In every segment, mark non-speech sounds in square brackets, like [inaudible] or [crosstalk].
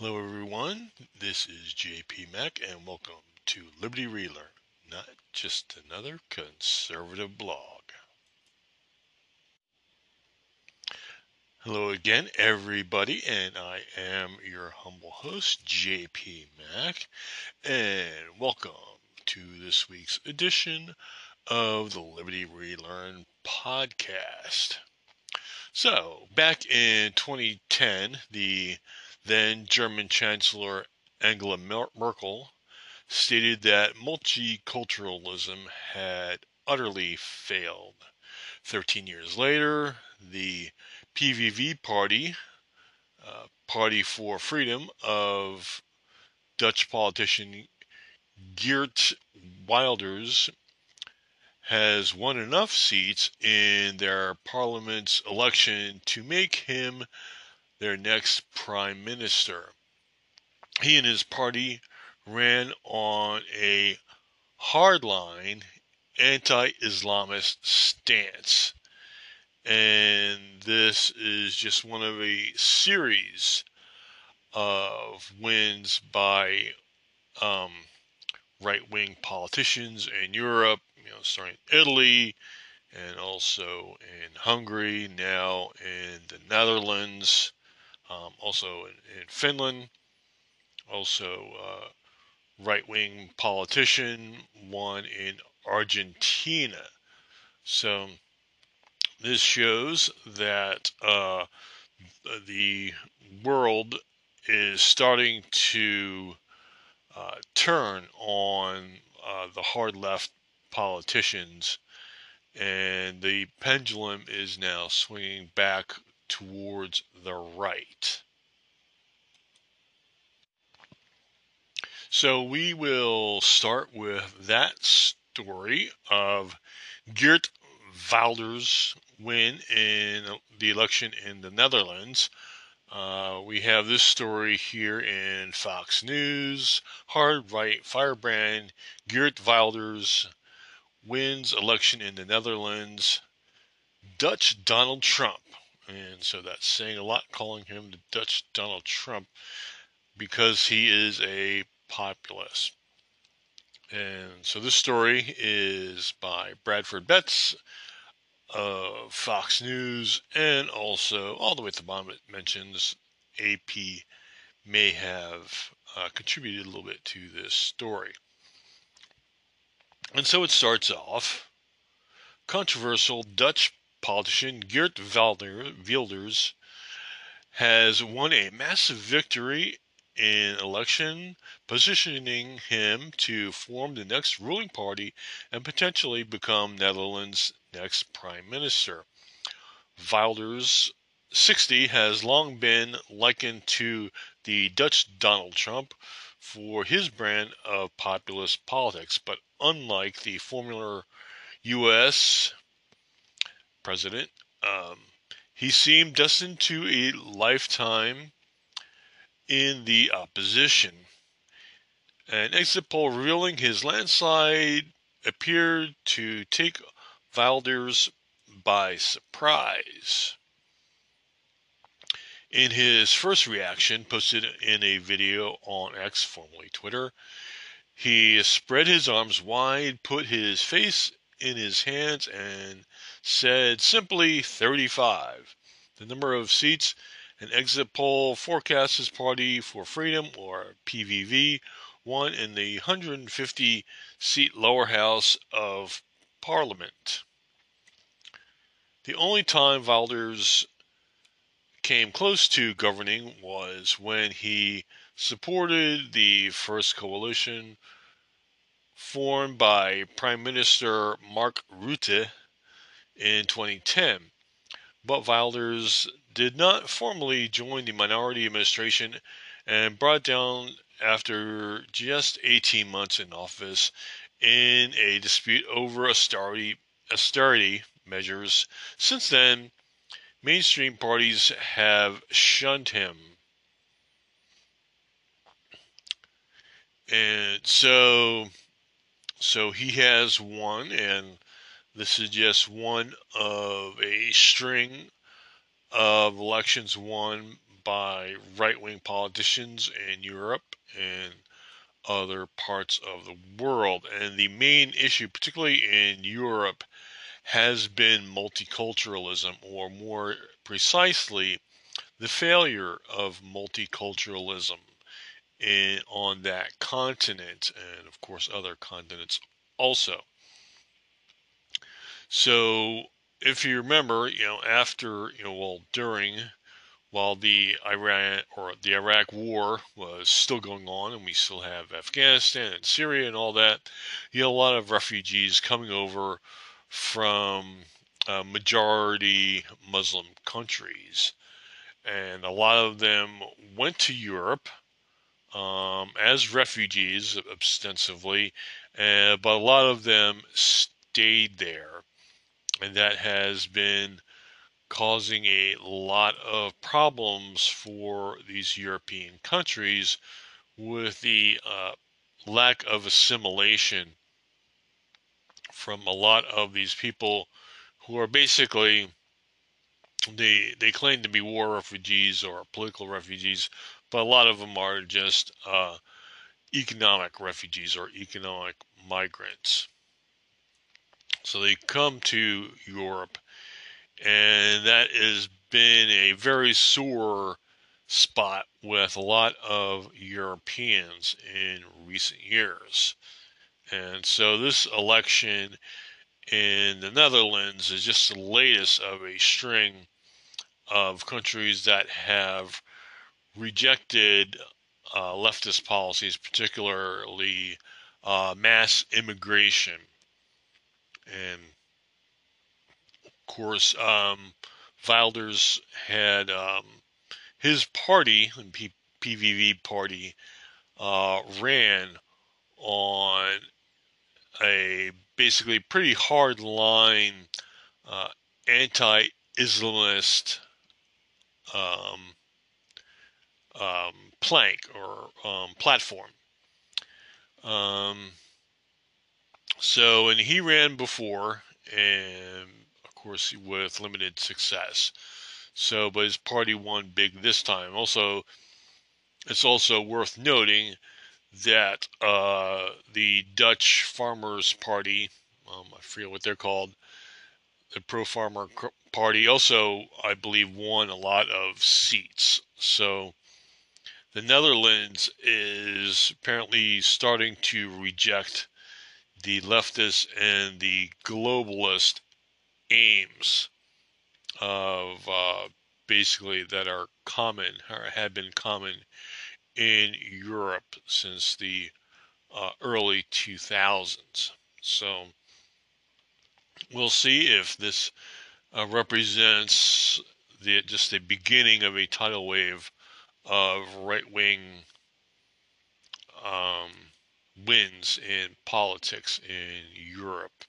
Hello, everyone. This is JP Mac, and welcome to Liberty Relearn, not just another conservative blog. Hello again, everybody, and I am your humble host, JP Mac, and welcome to this week's edition of the Liberty Relearn podcast. So, back in 2010, the then German Chancellor Angela Merkel stated that multiculturalism had utterly failed. Thirteen years later, the PVV Party, uh, Party for Freedom of Dutch politician Geert Wilders, has won enough seats in their parliament's election to make him their next prime minister. He and his party ran on a hardline anti Islamist stance. And this is just one of a series of wins by um, right wing politicians in Europe, you know, starting Italy and also in Hungary, now in the Netherlands um, also in, in, Finland, also uh, right wing politician, one in Argentina. So this shows that uh, the world is starting to uh, turn on uh, the hard left politicians, and the pendulum is now swinging back towards the right. So we will start with that story of Geert Wilders' win in the election in the Netherlands. Uh, we have this story here in Fox News. Hard right firebrand Geert Wilders wins election in the Netherlands. Dutch Donald Trump and so that's saying a lot calling him the Dutch Donald Trump because he is a populist. And so this story is by Bradford Betz of Fox News, and also all the way at the bottom it mentions AP may have uh, contributed a little bit to this story. And so it starts off controversial Dutch politician Geert Wilders has won a massive victory in election, positioning him to form the next ruling party and potentially become Netherlands' next prime minister. Wilders 60 has long been likened to the Dutch Donald Trump for his brand of populist politics, but unlike the former U.S president. Um, he seemed destined to a lifetime in the opposition. An exit poll revealing his landslide appeared to take Wilders by surprise. In his first reaction, posted in a video on X, formerly Twitter, he spread his arms wide, put his face in his hands, and said simply 35. The number of seats an exit poll forecasts his Party for Freedom, or PVV, won in the 150 seat lower house of Parliament. The only time Wilders came close to governing was when he supported the first coalition formed by Prime Minister Mark Rutte in 2010. But Wilders did not formally join the minority administration and brought down after just 18 months in office in a dispute over austerity, austerity measures. Since then, mainstream parties have shunned him. And so so he has won and this is just one of a string of elections won by right wing politicians in Europe and other parts of the world. And the main issue, particularly in Europe, has been multiculturalism, or more precisely, the failure of multiculturalism in, on that continent, and of course, other continents also. So, if you remember, you know, after, you know, well, during while the Iran or the Iraq war was still going on and we still have Afghanistan and Syria and all that, you had a lot of refugees coming over from uh, majority Muslim countries. And a lot of them went to Europe um, as refugees ostensibly, uh, but a lot of them stayed there. And that has been causing a lot of problems for these European countries with the uh, lack of assimilation from a lot of these people who are basically they they claim to be war refugees or political refugees, but a lot of them are just uh, economic refugees or economic migrants. So they come to Europe and that has been a very sore spot with a lot of Europeans in recent years. And so this election in the Netherlands is just the latest of a string of countries that have rejected uh, leftist policies, particularly uh, mass immigration. And of course, um, Wilders had um, his party, P- PVV party, uh, ran on a basically pretty hard line uh, anti Islamist um, um, plank or um, platform. So, and he ran before, and of course, with limited success. So, but his party won big this time. Also, it's also worth noting that uh, the Dutch Farmers Party, um, I forget what they're called, the Pro Farmer Party, also, I believe, won a lot of seats. So, the Netherlands is apparently starting to reject the leftist and the globalist aims of uh, basically that are common or have been common in Europe since the uh, early 2000s. So we'll see if this uh, represents the just the beginning of a tidal wave of right wing um, wins in politics in Europe.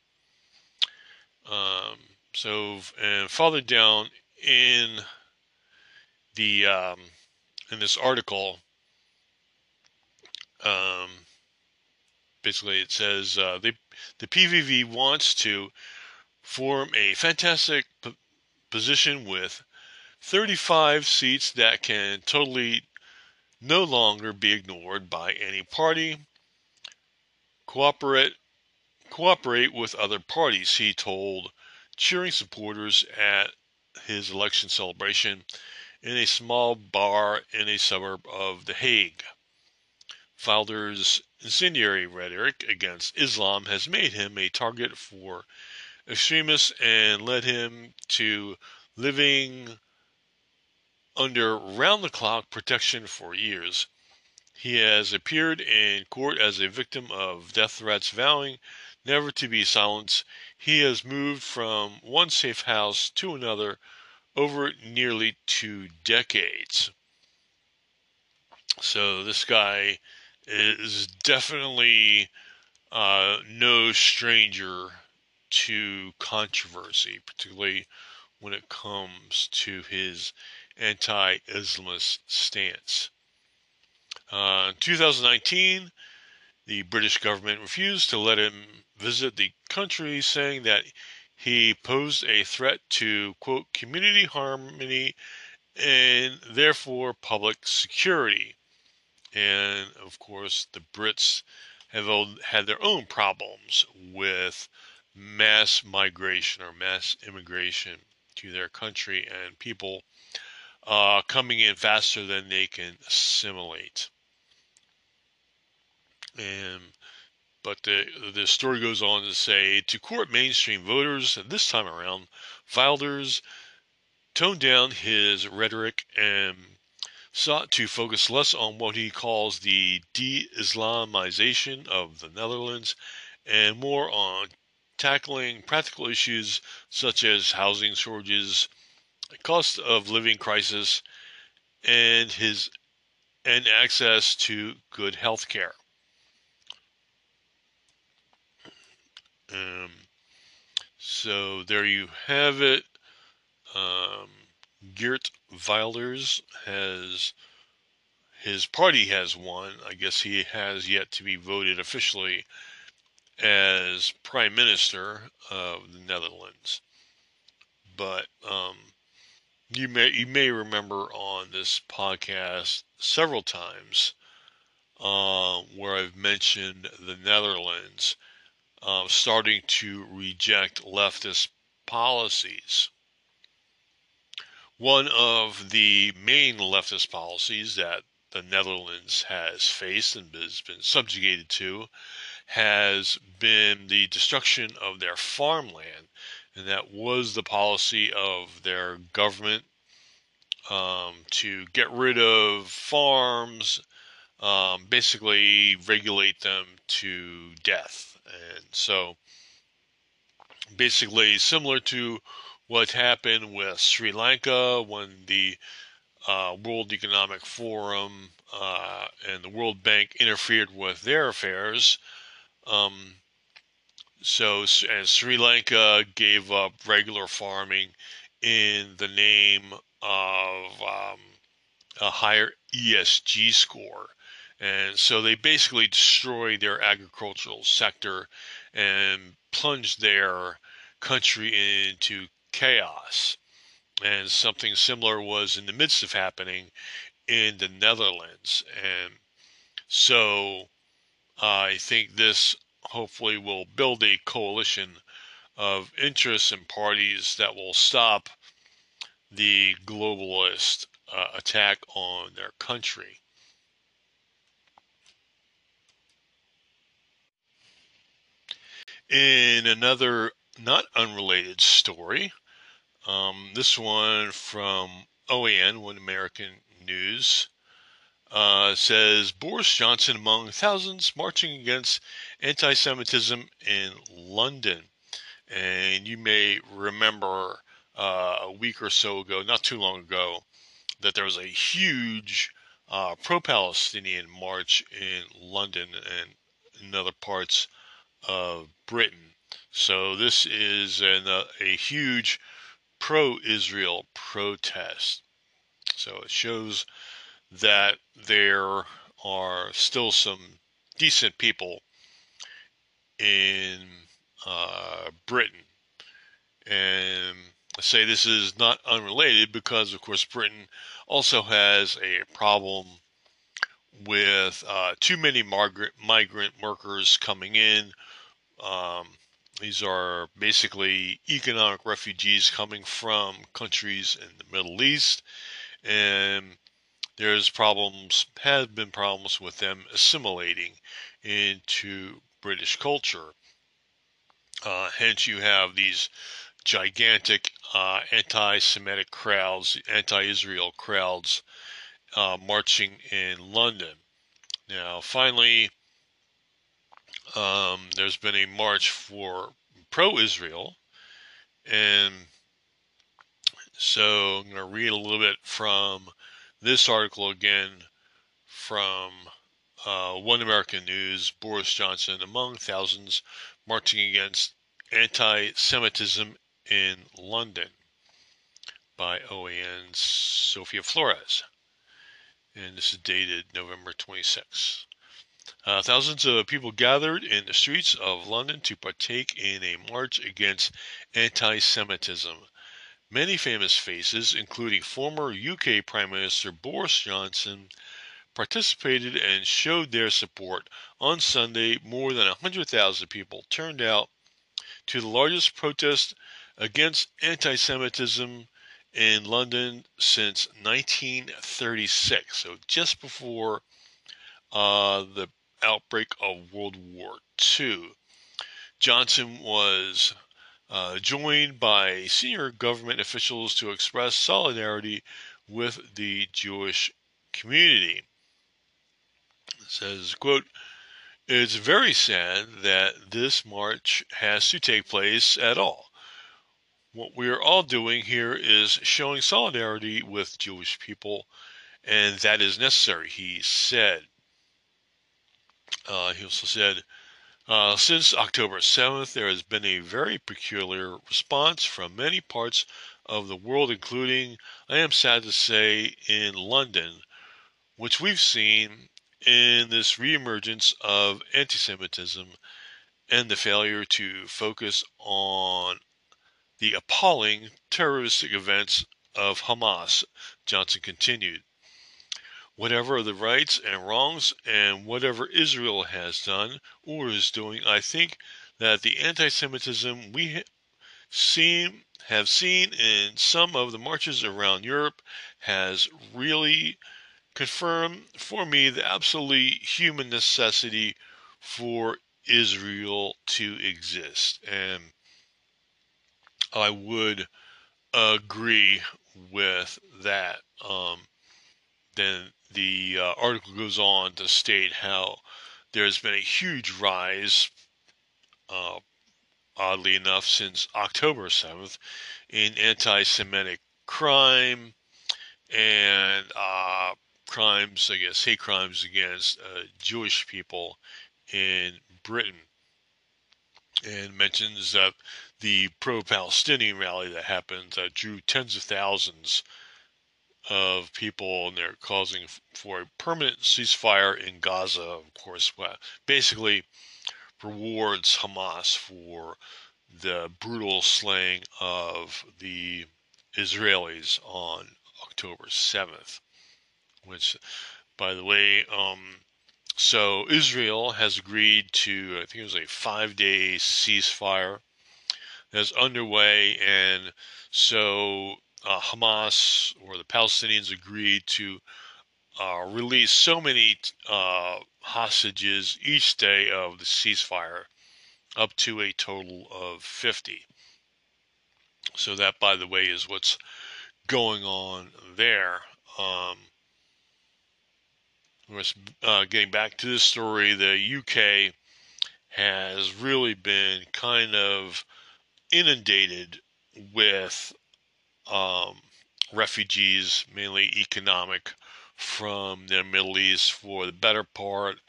Um, so, and farther down in the um, in this article, um, basically it says uh, the the PVV wants to form a fantastic p- position with 35 seats that can totally no longer be ignored by any party. Cooperate cooperate with other parties, he told cheering supporters at his election celebration in a small bar in a suburb of The Hague. Wilders' incendiary rhetoric against Islam has made him a target for extremists and led him to living under round the clock protection for years. He has appeared in court as a victim of death threats, vowing never to be silenced, he has moved from one safe house to another over nearly two decades. So this guy is definitely uh, no stranger to controversy, particularly when it comes to his anti Islamist stance. Uh, 2019, the British government refused to let him visit the country, saying that he posed a threat to, quote, community harmony and therefore public security. And of course, the Brits have had their own problems with mass migration or mass immigration to their country and people uh, coming in faster than they can assimilate. And but the the story goes on to say to court mainstream voters this time around, Wilders toned down his rhetoric and sought to focus less on what he calls the de-Islamization of the Netherlands and more on tackling practical issues such as housing shortages, cost of living crisis, and his and access to good health care. Um, so there you have it. Um, Geert Wilders has his party has won. I guess he has yet to be voted officially as prime minister of the Netherlands. But um, you may you may remember on this podcast several times uh, where I've mentioned the Netherlands uh, starting to reject leftist policies. One of the main leftist policies that the Netherlands has faced and has been subjugated to has been the destruction of their farmland. And that was the policy of their government um, to get rid of farms, um, basically regulate them to death. And so, basically, similar to what happened with Sri Lanka when the uh, World Economic Forum uh, and the World Bank interfered with their affairs. Um, so, as Sri Lanka gave up regular farming in the name of um, a higher ESG score. And so they basically destroyed their agricultural sector and plunged their country into chaos. And something similar was in the midst of happening in the Netherlands. And so I think this hopefully will build a coalition of interests and parties that will stop the globalist uh, attack on their country. In another not unrelated story, um, this one from OAN, One American News, uh, says Boris Johnson among thousands marching against anti Semitism in London. And you may remember uh, a week or so ago, not too long ago, that there was a huge uh, pro Palestinian march in London and in other parts of Britain. So this is an, uh, a huge pro Israel protest. So it shows that there are still some decent people in uh, Britain. And I say this is not unrelated because, of course, Britain also has a problem with uh, too many migrant, migrant workers coming in. Um, these are basically economic refugees coming from countries in the Middle East, and there's problems, have been problems with them assimilating into British culture. Uh, hence, you have these gigantic uh, anti Semitic crowds, anti Israel crowds uh, marching in London. Now, finally, um, there's been a march for pro Israel. And so I'm going to read a little bit from this article again from uh, One American News Boris Johnson among thousands marching against anti Semitism in London by OAN's Sophia Flores. And this is dated November 26. Uh, thousands of people gathered in the streets of London to partake in a march against anti Semitism. Many famous faces, including former UK Prime Minister Boris Johnson, participated and showed their support. On Sunday, more than 100,000 people turned out to the largest protest against anti Semitism in London since 1936, so just before uh, the outbreak of World War II. Johnson was uh, joined by senior government officials to express solidarity with the Jewish community. It says, quote, it's very sad that this march has to take place at all. What we are all doing here is showing solidarity with Jewish people, and that is necessary, he said. Uh, he also said, uh, since October 7th, there has been a very peculiar response from many parts of the world, including, I am sad to say, in London, which we've seen in this reemergence of anti Semitism and the failure to focus on the appalling terroristic events of Hamas, Johnson continued. Whatever the rights and wrongs and whatever Israel has done or is doing, I think that the anti Semitism we seen, have seen in some of the marches around Europe has really confirmed for me the absolutely human necessity for Israel to exist. And I would agree with that. Um, then the uh, article goes on to state how there's been a huge rise, uh, oddly enough, since October 7th in anti Semitic crime and uh, crimes, I guess, hate crimes against uh, Jewish people in Britain. And mentions that the pro Palestinian rally that happened uh, drew tens of thousands of people, and they're causing for a permanent ceasefire in Gaza, of course, basically rewards Hamas for the brutal slaying of the Israelis on October 7th which, by the way, um, so Israel has agreed to, I think it was a five day ceasefire that's underway. And so uh, Hamas or the Palestinians agreed to uh, release so many uh, hostages each day of the ceasefire, up to a total of 50. So, that, by the way, is what's going on there. Um, uh, getting back to this story, the UK has really been kind of inundated with um, refugees, mainly economic, from the Middle East for the better part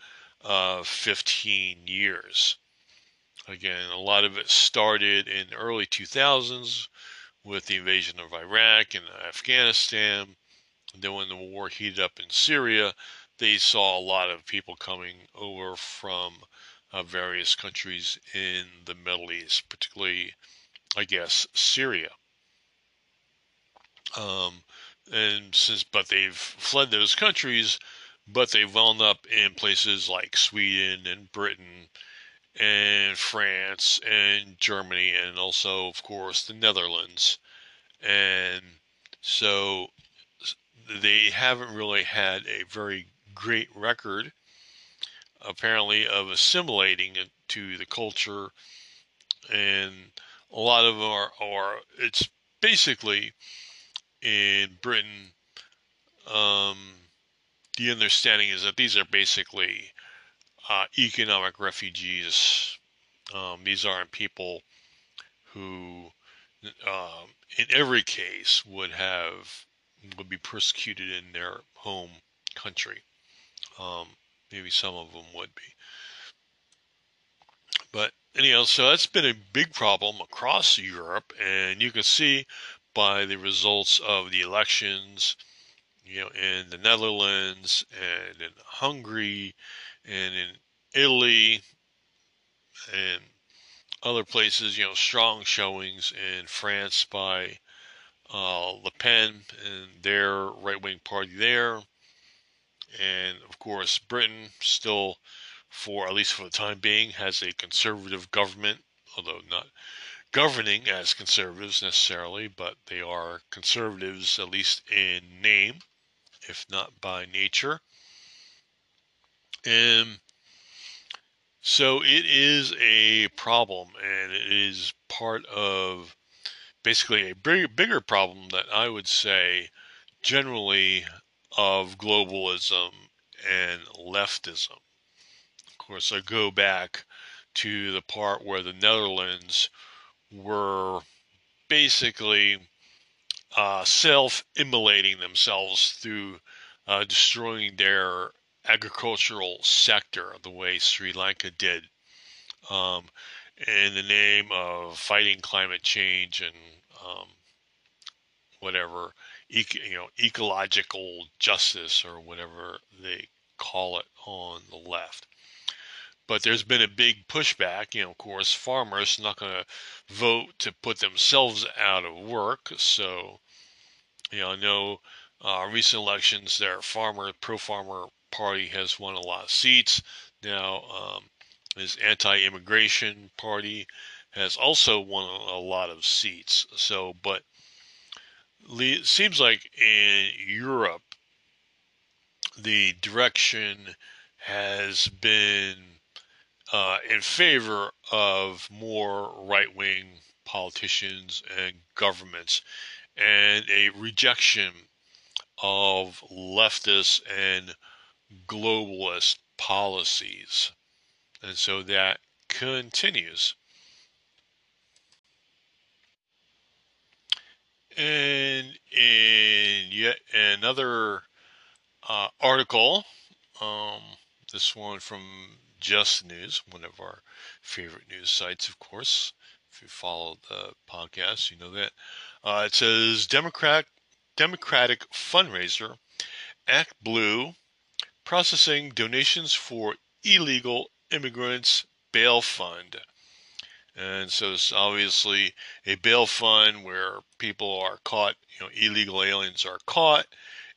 of 15 years. Again, a lot of it started in early 2000s with the invasion of Iraq and Afghanistan. And then when the war heated up in Syria, they saw a lot of people coming over from uh, various countries in the Middle East, particularly, I guess, Syria. Um, and since, but they've fled those countries, but they've wound up in places like Sweden and Britain and France and Germany and also, of course, the Netherlands. And so they haven't really had a very great record, apparently, of assimilating to the culture. And a lot of them are, are it's basically in Britain, um, the understanding is that these are basically uh, economic refugees. Um, these aren't people who, um, in every case, would have would be persecuted in their home country. Um, maybe some of them would be. But anyhow, so that's been a big problem across Europe, and you can see by the results of the elections, you know, in the Netherlands and in Hungary and in Italy and other places, you know, strong showings in France by uh, Le Pen and their right wing party there. And of course, Britain still, for at least for the time being, has a conservative government, although not governing as conservatives necessarily, but they are conservatives at least in name, if not by nature. And so it is a problem, and it is part of basically a big, bigger problem that I would say generally of globalism and leftism. Of course, I go back to the part where the Netherlands were basically uh, self immolating themselves through uh, destroying their agricultural sector the way Sri Lanka did um, in the name of fighting climate change and um, whatever you know ecological justice or whatever they call it on the left. But there's been a big pushback. You know, of course, farmers not going to vote to put themselves out of work. So, you know, I know uh, recent elections, their farmer, pro-farmer party has won a lot of seats. Now, um, his anti-immigration party has also won a lot of seats. So, but it seems like in Europe, the direction has been uh, in favor of more right wing politicians and governments and a rejection of leftist and globalist policies. And so that continues. And in yet another uh, article, um, this one from Just News, one of our favorite news sites, of course. If you follow the podcast, you know that. Uh, it says Democrat Democratic fundraiser ActBlue processing donations for illegal immigrants bail fund. And so it's obviously a bail fund where people are caught, you know, illegal aliens are caught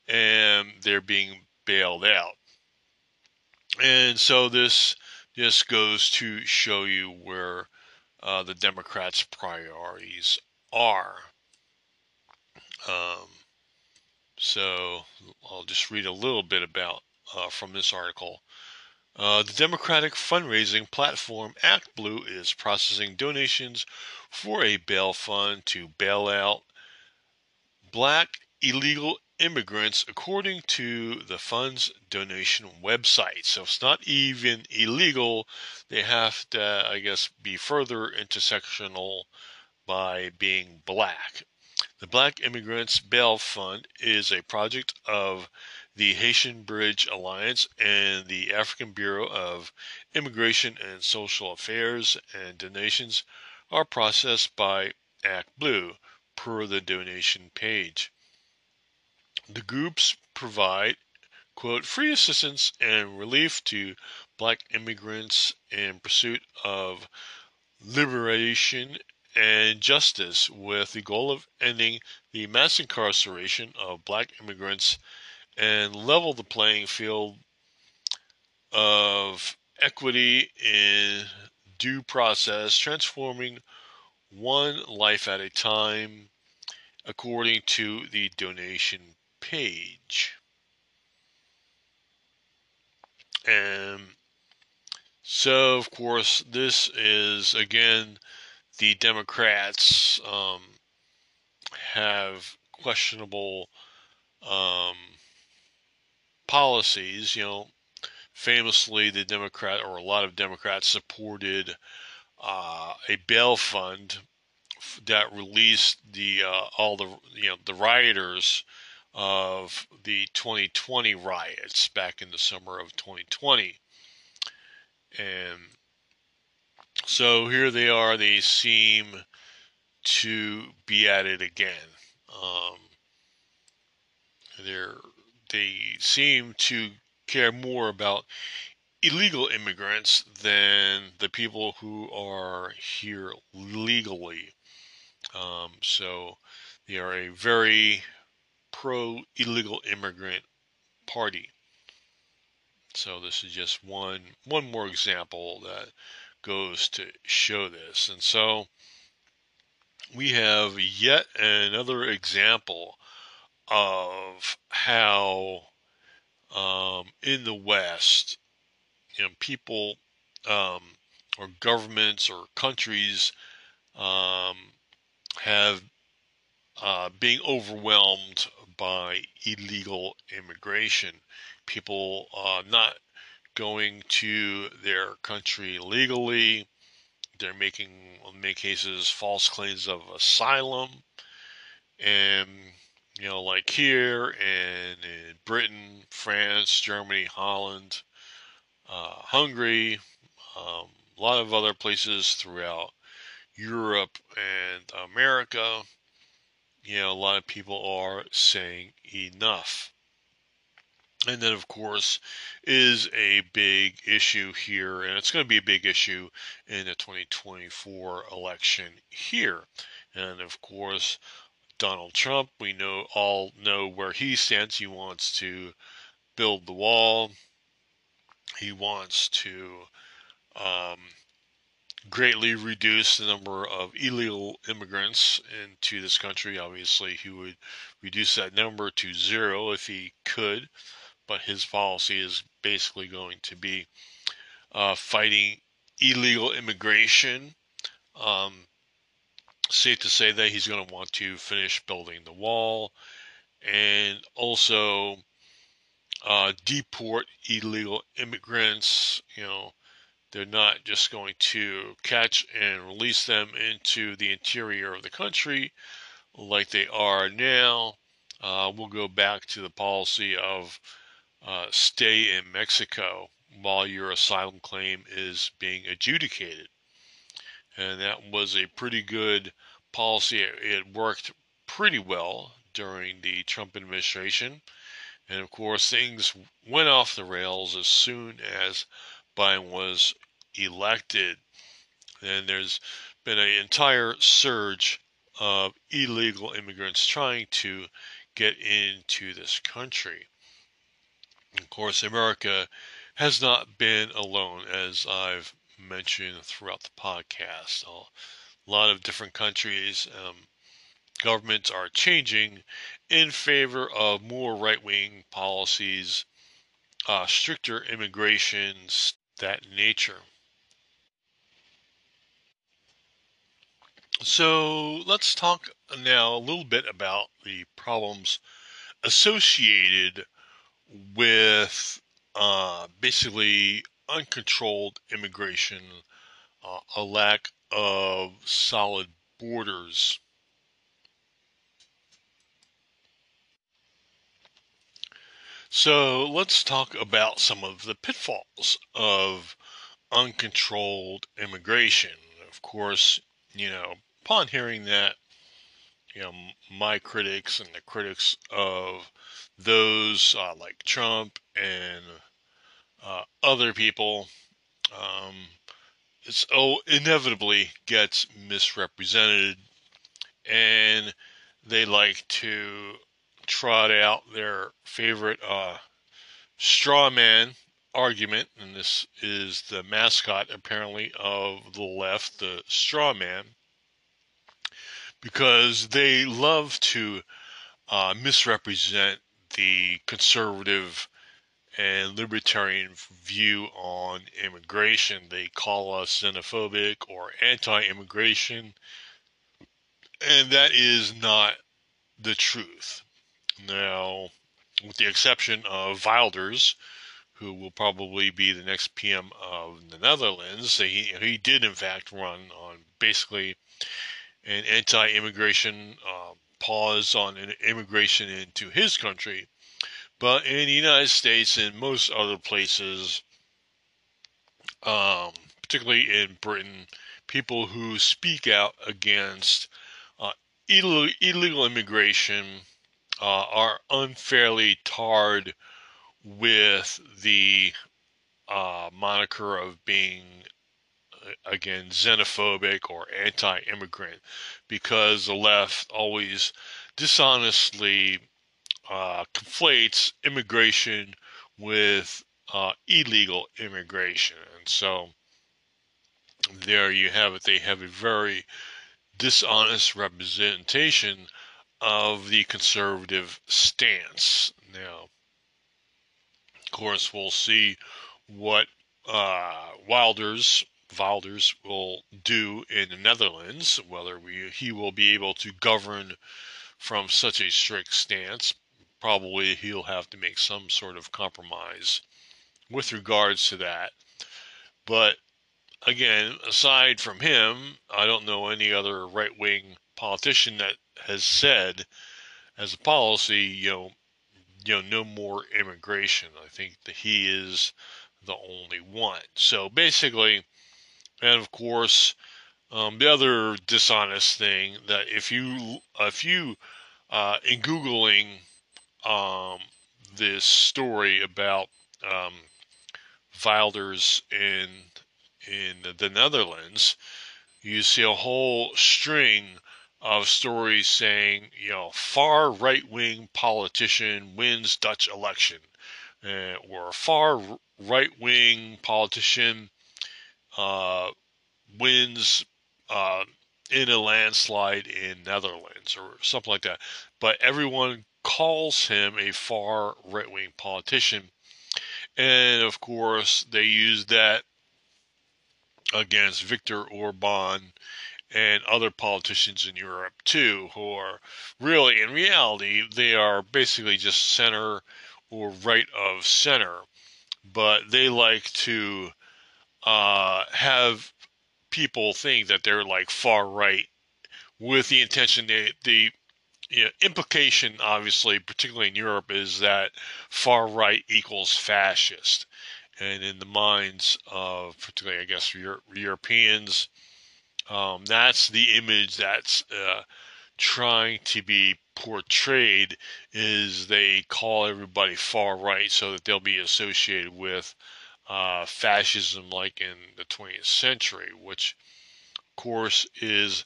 and they're being bailed out. And so this just goes to show you where uh, the Democrats' priorities are. Um, so I'll just read a little bit about uh, from this article. Uh, the Democratic fundraising platform ActBlue is processing donations for a bail fund to bail out black illegal immigrants, according to the fund's donation website. So it's not even illegal. They have to, I guess, be further intersectional by being black. The Black Immigrants Bail Fund is a project of the Haitian Bridge Alliance, and the African Bureau of Immigration and Social Affairs, and donations are processed by ActBlue per the donation page. The groups provide free assistance and relief to black immigrants in pursuit of liberation and justice with the goal of ending the mass incarceration of black immigrants and level the playing field of equity in due process, transforming one life at a time according to the donation page. And so, of course, this is again the Democrats um, have questionable um, policies, you know, famously the Democrat or a lot of Democrats supported uh, a bail fund that released the uh, all the you know the rioters of the 2020 riots back in the summer of 2020 and so here they are they seem to be at it again um, they're they seem to care more about illegal immigrants than the people who are here legally. Um, so They are a very pro illegal immigrant party. So this is just one one more example that goes to show this. And so we have yet another example of how um, in the West, you know, people um, or governments or countries um, have uh, being overwhelmed by illegal immigration. People uh, not going to their country legally. They're making, in many cases, false claims of asylum. And, you know, like here and in Britain, France, Germany, Holland, uh, Hungary, um, a lot of other places throughout Europe and America, you know, a lot of people are saying enough. And then, of course, is a big issue here, and it's going to be a big issue in the 2024 election here. And of course, Donald Trump, we know all know where he stands. He wants to build the wall. He wants to um, greatly reduce the number of illegal immigrants into this country. Obviously, he would reduce that number to zero if he could but his policy is basically going to be uh, fighting illegal immigration. Um, safe to say that he's going to want to finish building the wall and also uh, deport illegal immigrants. You know, they're not just going to catch and release them into the interior of the country like they are now. Uh, we'll go back to the policy of uh, stay in Mexico while your asylum claim is being adjudicated. And that was a pretty good policy. It worked pretty well during the Trump administration. And of course, things went off the rails as soon as Biden was elected. And there's been an entire surge of illegal immigrants trying to get into this country. Of course, America has not been alone, as I've mentioned throughout the podcast. A lot of different countries, um, governments are changing in favor of more right wing policies, uh, stricter immigrations, that nature. So let's talk now a little bit about the problems associated with uh, basically uncontrolled immigration, uh, a lack of solid borders. So let's talk about some of the pitfalls of uncontrolled immigration. Of course, you know, upon hearing that, you know, my critics and the critics of those uh, like Trump and uh, other people, um, it's oh inevitably gets misrepresented, and they like to trot out their favorite uh, straw man argument, and this is the mascot apparently of the left, the straw man, because they love to uh, misrepresent the conservative and libertarian view on immigration. They call us xenophobic or anti immigration, and that is not the truth. Now, with the exception of Wilders, who will probably be the next PM of the Netherlands, he, he did in fact run on basically an anti immigration uh, pause on immigration into his country. But in the United States and most other places, um, particularly in Britain, people who speak out against uh, illegal immigration uh, are unfairly tarred with the uh, moniker of being again xenophobic or anti-immigrant because the left always dishonestly uh, conflates immigration with uh, illegal immigration. And so there you have it. They have a very dishonest representation of the conservative stance. Now, of course, we'll see what uh, Wilders Wilders will do in the Netherlands, whether we, he will be able to govern from such a strict stance. Probably he'll have to make some sort of compromise with regards to that. But again, aside from him, I don't know any other right wing politician that has said as a policy, you know, you know, no more immigration. I think that he is the only one. So basically, and of course, um, the other dishonest thing that if you if you uh, in googling um, this story about um, Wilders in in the Netherlands, you see a whole string of stories saying, you know, far right wing politician wins Dutch election, uh, or far right wing politician uh, wins uh, in a landslide in Netherlands or something like that. But everyone calls him a far right wing politician. And of course, they use that against Viktor Orban and other politicians in Europe too, who are really, in reality, they are basically just center or right of center, but they like to uh, have people think that they're like far right with the intention that the you know, implication, obviously, particularly in Europe, is that far right equals fascist. And in the minds of, particularly, I guess, Euro- Europeans, um, that's the image that's uh, trying to be portrayed is they call everybody far right so that they'll be associated with uh, fascism like in the 20th century, which of course is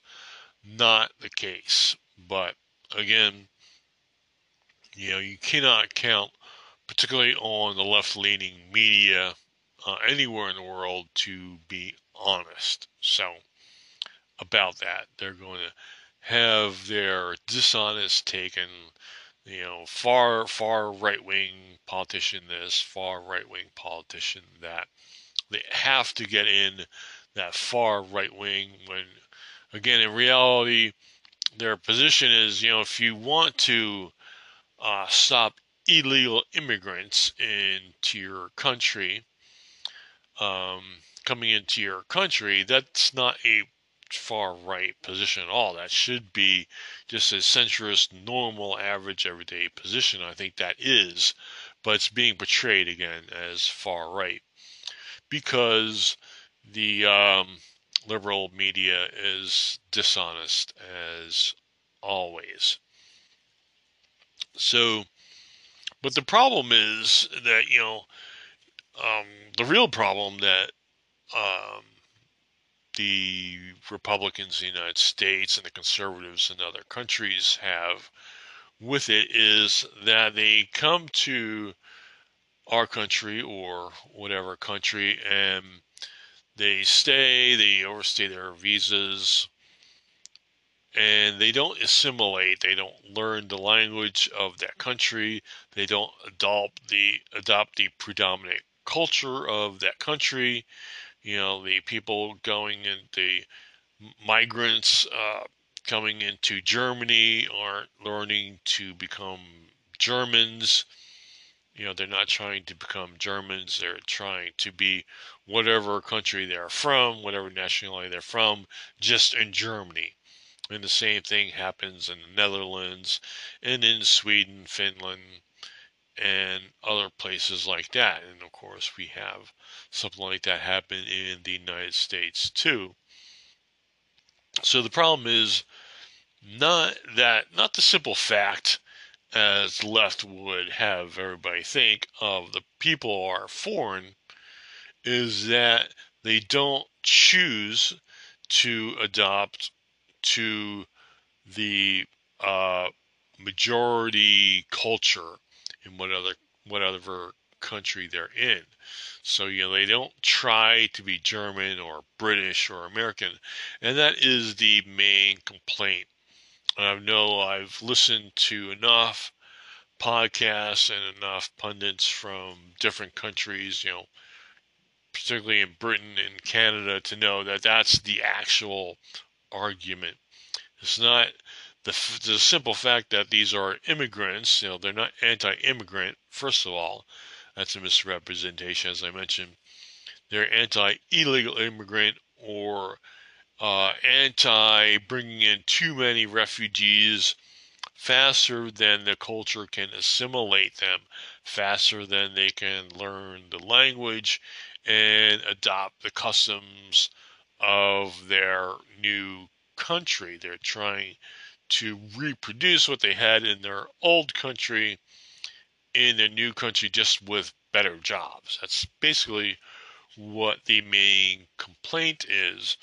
not the case. But again, you know, you cannot count, particularly on the left leaning media uh, anywhere in the world, to be honest. So, about that. They're going to have their dishonest taken, you know, far, far right wing politician this, far right wing politician that. They have to get in that far right wing when, again, in reality, their position is, you know, if you want to uh, stop illegal immigrants into your country, um, coming into your country, that's not a far right position at all. That should be just a centrist, normal, average, everyday position. I think that is, but it's being portrayed again as far right because the um, liberal media is dishonest as always. So, but the problem is that, you know, um, the real problem that um, the Republicans in the United States and the conservatives in other countries have with it is that they come to our country or whatever country and they stay, they overstay their visas, and they don't assimilate. They don't learn the language of that country. They don't adopt the adopt the predominant culture of that country you know, the people going in, the migrants uh, coming into Germany aren't learning to become Germans. You know, they're not trying to become Germans. They're trying to be whatever country they're from, whatever nationality they're from, just in Germany. And the same thing happens in the Netherlands and in Sweden, Finland, and other places like that. And of course, we have something like that happen in the United States too. So the problem is not that, not the simple fact as left would have everybody think of the people are foreign, is that they don't choose to adopt to the uh, majority culture in what other whatever country they're in. So, you know, they don't try to be German or British or American. And that is the main complaint. I know I've listened to enough podcasts and enough pundits from different countries, you know, particularly in Britain and Canada, to know that that's the actual argument. It's not the, the simple fact that these are immigrants, you know, they're not anti immigrant, first of all. That's a misrepresentation, as I mentioned. They're anti illegal immigrant or uh, anti bringing in too many refugees faster than the culture can assimilate them, faster than they can learn the language and adopt the customs of their new country. They're trying to reproduce what they had in their old country in their new country just with better jobs. That's basically what the main complaint is.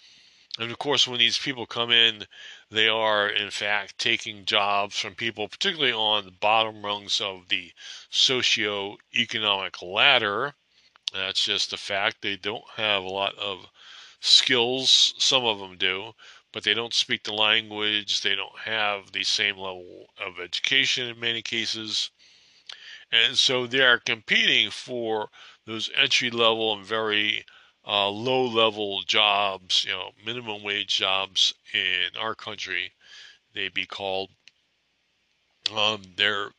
And of course, when these people come in, they are in fact taking jobs from people, particularly on the bottom rungs of the socio-economic ladder. That's just a fact. They don't have a lot of skills. Some of them do, but they don't speak the language. They don't have the same level of education in many cases. And so they are competing for those entry level and very uh, low level jobs, you know, minimum wage jobs in our country. They'd be called. Um, they're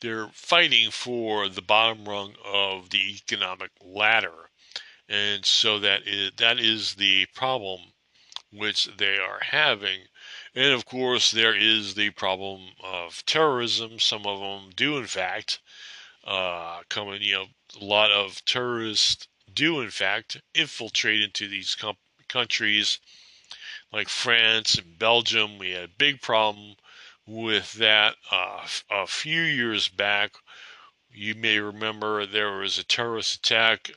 they're fighting for the bottom rung of the economic ladder, and so that is that is the problem which they are having. And of course, there is the problem of terrorism. Some of them do, in fact, uh, coming. You know, a lot of terrorists do, in fact, infiltrate into these com- countries like France and Belgium. We had a big problem with that uh, a few years back. You may remember there was a terrorist attack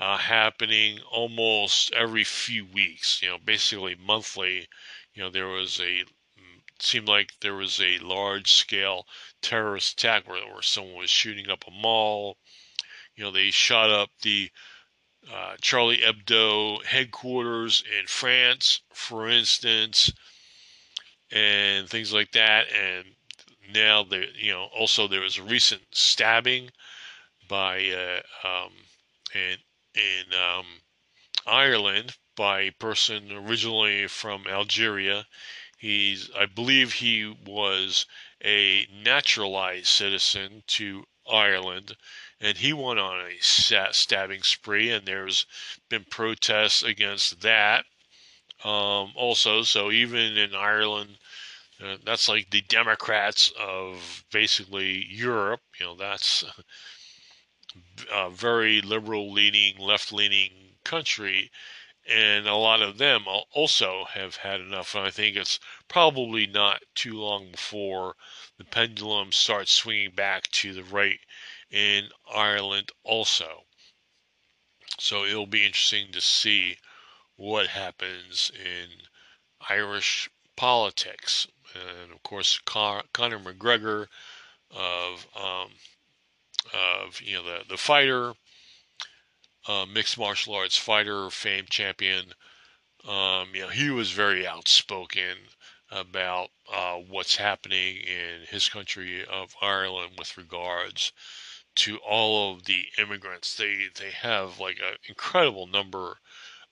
uh, happening almost every few weeks, you know, basically monthly. You know, there was a seemed like there was a large scale terrorist attack where, where someone was shooting up a mall. You know, they shot up the uh, Charlie Hebdo headquarters in France, for instance, and things like that. And now, there, you know, also there was a recent stabbing by uh, um, in in um, Ireland by a person originally from Algeria. He's, I believe, he was a naturalized citizen to Ireland, and he went on a stabbing spree, and there's been protests against that. Um, also, so even in Ireland, uh, that's like the Democrats of basically Europe. You know, that's [laughs] a very liberal leaning, left leaning country. And a lot of them also have had enough. And I think it's probably not too long before the pendulum starts swinging back to the right in Ireland also. So it'll be interesting to see what happens in Irish politics. And of course, Con- Conor McGregor of um, of you know the the fighter, uh, mixed martial arts fighter, famed champion. Um, you know, he was very outspoken about uh, what's happening in his country of Ireland with regards to all of the immigrants. They they have like an incredible number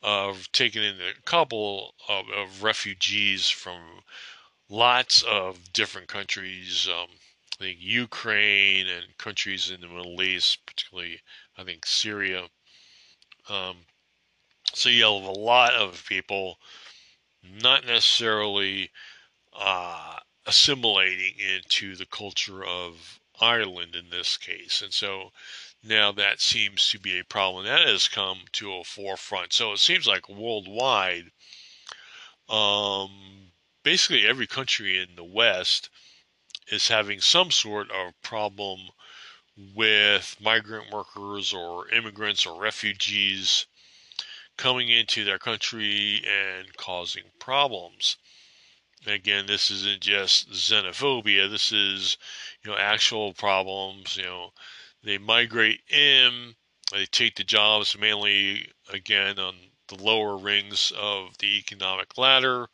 of taken in a couple of, of refugees from lots of different countries. Um, think Ukraine and countries in the Middle East, particularly I think Syria. Um, so you have a lot of people not necessarily uh, assimilating into the culture of Ireland in this case. And so now that seems to be a problem that has come to a forefront. So it seems like worldwide, um, basically every country in the West is having some sort of problem with migrant workers or immigrants or refugees coming into their country and causing problems. Again, this isn't just xenophobia. This is, you know, actual problems. You know, they migrate in, they take the jobs mainly again on the lower rings of the economic ladder.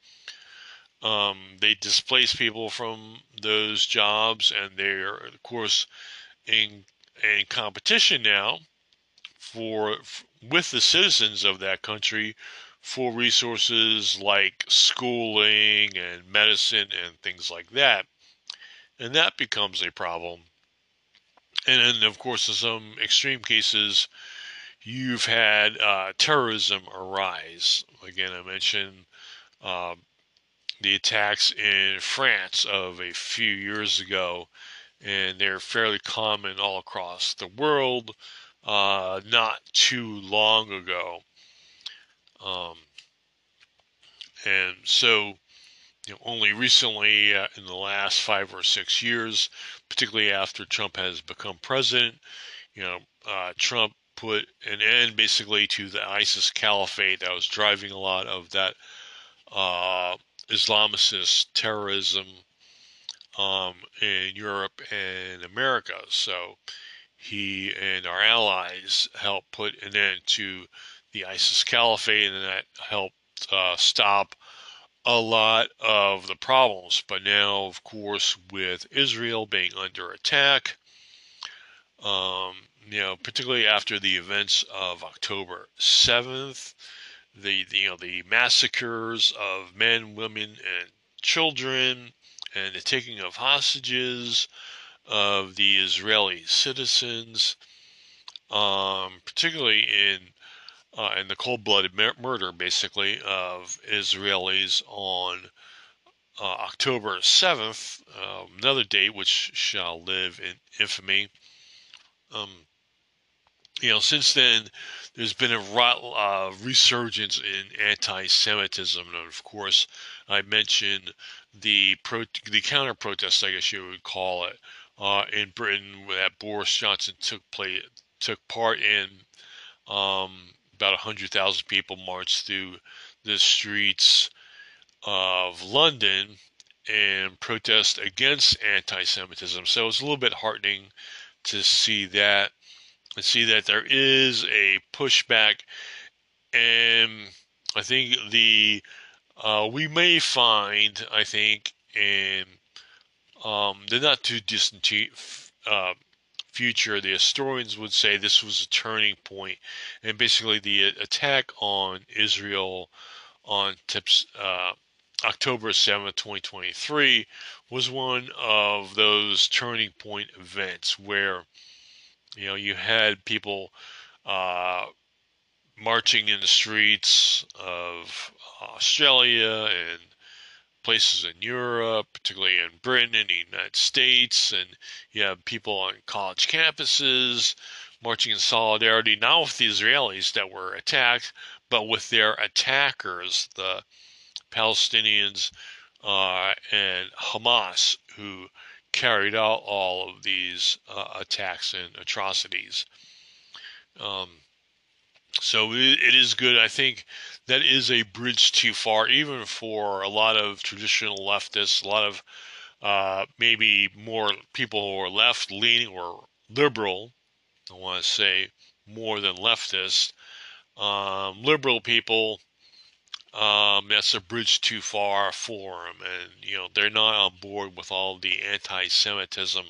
Um, they displace people from those jobs, and they're, of course, in in competition now for with the citizens of that country for resources like schooling and medicine and things like that. And that becomes a problem. And then, of course, in some extreme cases, you've had uh, terrorism arise. Again, I mentioned uh, the attacks in France of a few years ago, and they're fairly common all across the world uh, not too long ago. Um, and so, you know, only recently, uh, in the last five or six years, particularly after Trump has become president, you know, uh, Trump put an end basically to the ISIS caliphate that was driving a lot of that uh, Islamicist terrorism um, in Europe and America. So he and our allies helped put an end to the ISIS caliphate, and that helped uh, stop a lot of the problems. But now, of course, with Israel being under attack, um, you know, particularly after the events of October 7th, the, the you know the massacres of men, women, and children, and the taking of hostages, of the Israeli citizens, um, particularly in uh, in the cold-blooded murder, basically, of Israelis on uh, October 7th, uh, another date which shall live in infamy. Um, you know, since then, there's been a uh, resurgence in anti-Semitism, and of course, I mentioned the pro- the counter protest, I guess you would call it, uh, in Britain that Boris Johnson took play took part in. Um, about hundred thousand people marched through the streets of London and protest against anti-Semitism. So it's a little bit heartening to see that and see that there is a pushback, and I think the uh, we may find I think in um, the not too distant uh, future, the historians would say this was a turning point, and basically the attack on Israel on tips, uh, October 7th, 2023, was one of those turning point events where you know you had people uh, marching in the streets of Australia and places in Europe, particularly in Britain and the United States, and you have people on college campuses marching in solidarity, not with the Israelis that were attacked, but with their attackers, the Palestinians uh, and Hamas, who carried out all of these uh, attacks and atrocities. Um, so it, is good. I think that is a bridge too far, even for a lot of traditional leftists, a lot of uh, maybe more people who are left leaning or liberal. I want to say more than leftist. Um, liberal people, um, that's a bridge too far for them, and you know they're not on board with all the anti-Semitism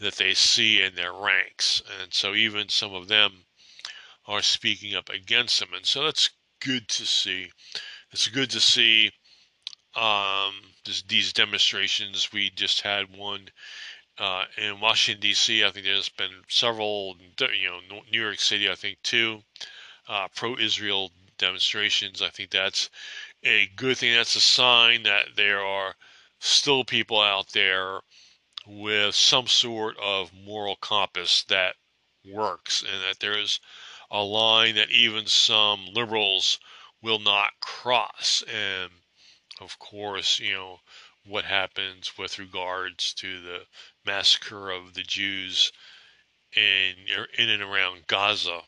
that they see in their ranks, and so even some of them are speaking up against them, and so that's good to see. It's good to see um, this, these demonstrations. We just had one uh, in Washington D.C. I think there's been several. You know, New York City. I think too. Uh, pro-Israel demonstrations. I think that's a good thing. That's a sign that there are still people out there with some sort of moral compass that works, and that there's a line that even some liberals will not cross. And of course, you know, what happens with regards to the massacre of the Jews in, in and around Gaza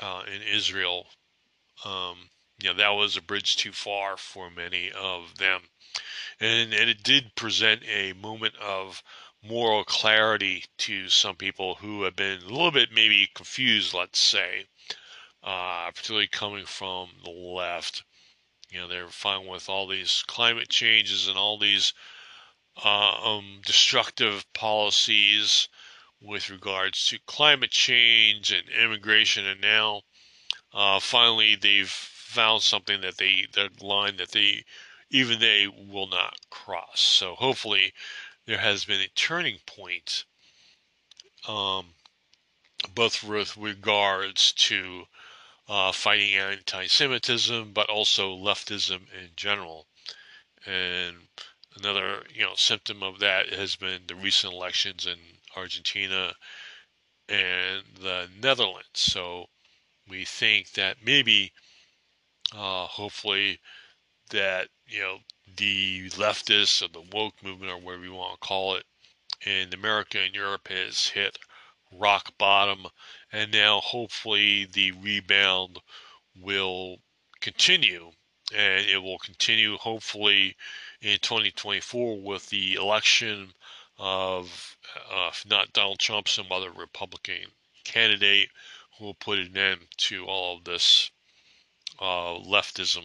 uh, in Israel um, you know, that was a bridge too far for many of them. And, and it did present a moment of moral clarity to some people who have been a little bit maybe confused, let's say, uh, particularly coming from the left. You know, they're fine with all these climate changes and all these uh, um, destructive policies with regards to climate change and immigration, and now uh, finally they've found something that they that line that they even they will not cross. So hopefully there has been a turning point, um, both with regards to uh, fighting anti-Semitism, but also leftism in general. And another, you know, symptom of that has been the recent elections in Argentina and the Netherlands. So we think that maybe, uh, hopefully, that you know the leftists or the woke movement or whatever you want to call it in America and Europe has hit rock bottom, and now hopefully the rebound will continue, and it will continue hopefully in 2024 with the election of, uh, if not Donald Trump, some other Republican candidate who will put an end to all of this uh, leftism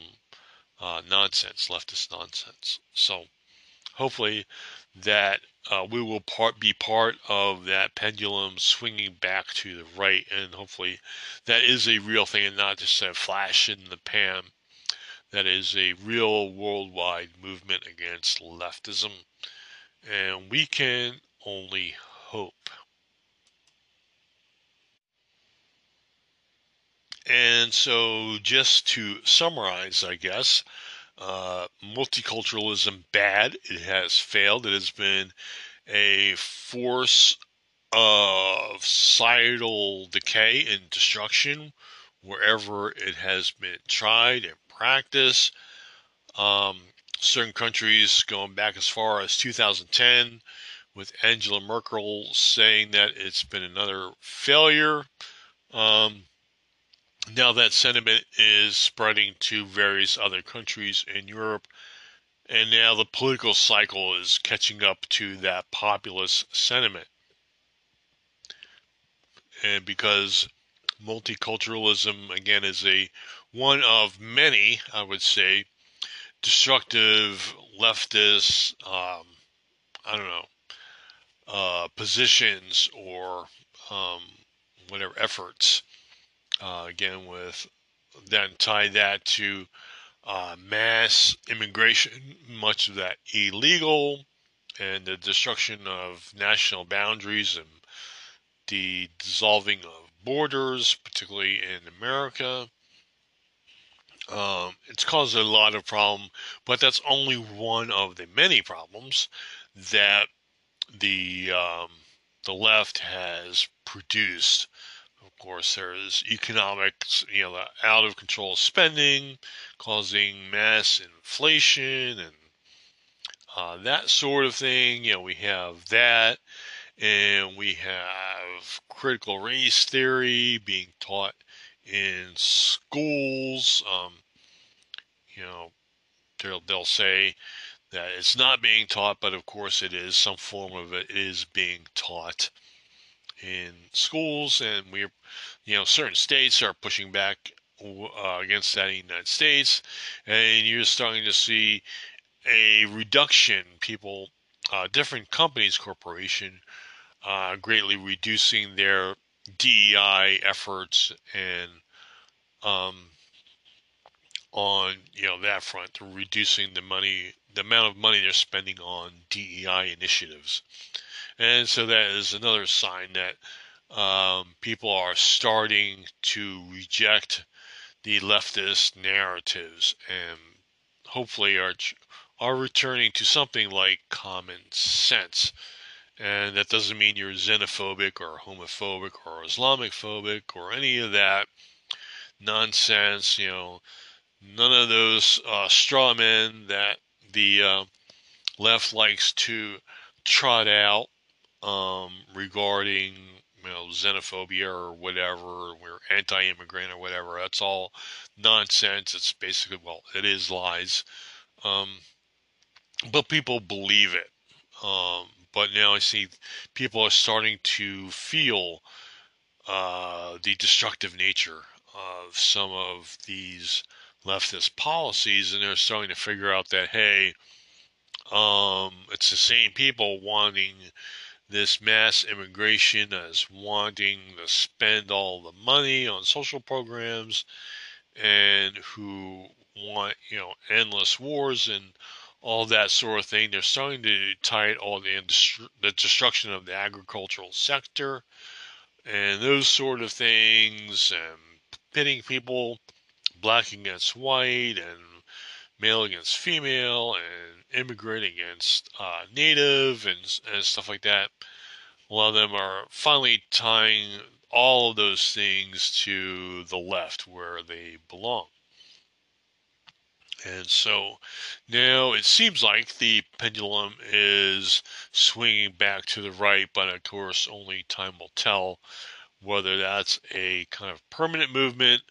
uh, nonsense, leftist nonsense. So hopefully that uh, we will part be part of that pendulum swinging back to the right, and hopefully that is a real thing and not just a flash in the pan. That is a real worldwide movement against leftism, and we can only hope. And so, just to summarize, I guess, uh, multiculturalism bad. It has failed. It has been a force of societal decay and destruction wherever it has been tried and practiced. Um, certain countries going back as far as 2010 with Angela Merkel saying that it's been another failure. Um, now that sentiment is spreading to various other countries in Europe, and now the political cycle is catching up to that populist sentiment. And because multiculturalism again is a one of many, I would say, destructive leftist, um, I don't know, uh, positions or um, whatever efforts uh, again, with then tie that to uh, mass immigration, much of that illegal, and the destruction of national boundaries and the dissolving of borders, particularly in America. Um, it's caused a lot of problem, but that's only one of the many problems that the um, the left has produced course, there's economics, you know, out of control spending causing mass inflation and uh, that sort of thing. You know, we have that, and we have critical race theory being taught in schools. Um, you know, they'll, they'll say that it's not being taught, but of course it is. Some form of it is being taught in schools, and we're, you know, certain states are pushing back uh, against that in the United States, and you're starting to see a reduction. People, uh, different companies, corporation, uh, greatly reducing their DEI efforts and um, on you know that front, reducing the money, the amount of money they're spending on DEI initiatives. And so that is another sign that um, people are starting to reject the leftist narratives and hopefully are are returning to something like common sense. And that doesn't mean you're xenophobic or homophobic or Islamic phobic or any of that nonsense. You know, none of those uh, straw men that the uh, left likes to trot out um, regarding you know xenophobia or whatever, we're anti-immigrant or whatever. That's all nonsense. It's basically well, it is lies. Um, but people believe it. Um, but now I see people are starting to feel uh, the destructive nature of some of these leftist policies, and they're starting to figure out that hey, um, it's the same people wanting this mass immigration as wanting to spend all the money on social programs and who want you know endless wars and all that sort of thing. They're starting to tie it all the the destruction of the agricultural sector and those sort of things, and pitting people black against white and male against female and immigrant against uh, native and, and stuff like that. A lot of them are finally tying all of those things to the left where they belong. And so now it seems like the pendulum is swinging back to the right, but of course, only time will tell whether that's a kind of permanent movement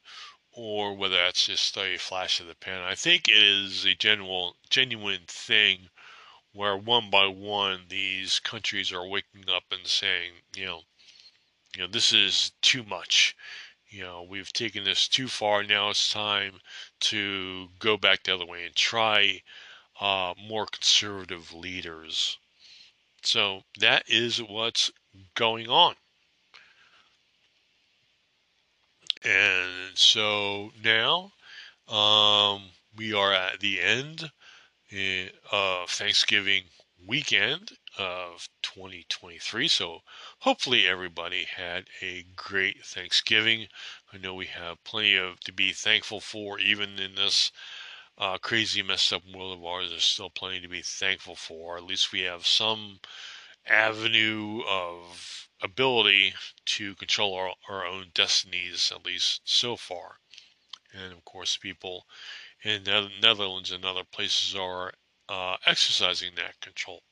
or whether that's just a flash of the pen. I think it is a genuine, genuine thing where one by one these countries are waking up and saying, you know, you know, this is too much. You know, we've taken this too far. Now it's time to go back the other way and try uh, more conservative leaders. So that is what's going on. And so now um, we are at the end eh, of Thanksgiving weekend of 2023. So hopefully everybody had a great Thanksgiving. I know we have plenty of to be thankful for, even in this uh, crazy messed up world of ours. There's still plenty to be thankful for. At least we have some avenue of ability to control our, our own destinies, at least so far. And of course, people in the Netherlands and other places are uh, exercising that control.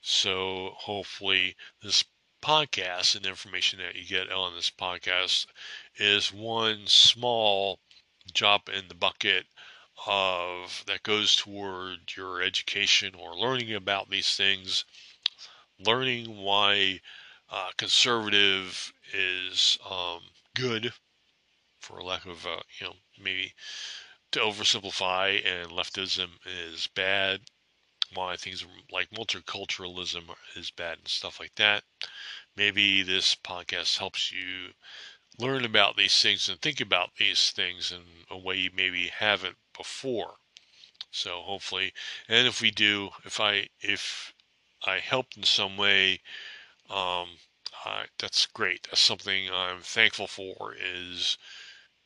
So hopefully, this podcast and information that you get on this podcast is one small drop in the bucket of that goes toward your education or learning about these things, learning why uh, conservative is um, good, for lack of uh, you know maybe to oversimplify, and leftism is bad. Why things like multiculturalism is bad and stuff like that. Maybe this podcast helps you learn about these things and think about these things in a way you maybe haven't before. So hopefully, and if we do, if I if I helped in some way um, uh, that's great. That's something I'm thankful for is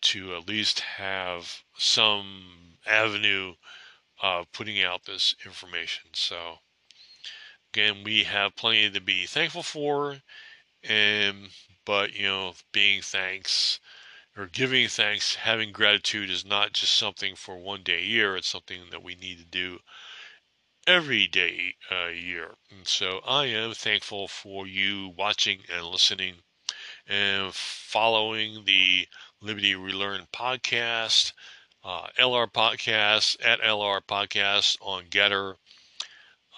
to at least have some avenue of putting out this information. So again, we have plenty to be thankful for, and but you know, being thanks or giving thanks, having gratitude is not just something for one day a year. It's something that we need to do every day uh, year. And so I am thankful for you watching and listening and following the Liberty Relearn podcast, uh, LR Podcast, at LR Podcast on GETTR,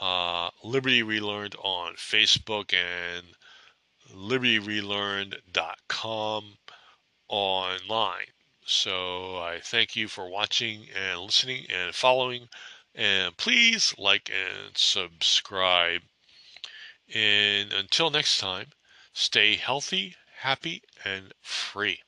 uh, Liberty Relearned on Facebook, and libertyrelearned.com online. So I thank you for watching and listening and following. And please like and subscribe. And until next time, stay healthy, happy, and free.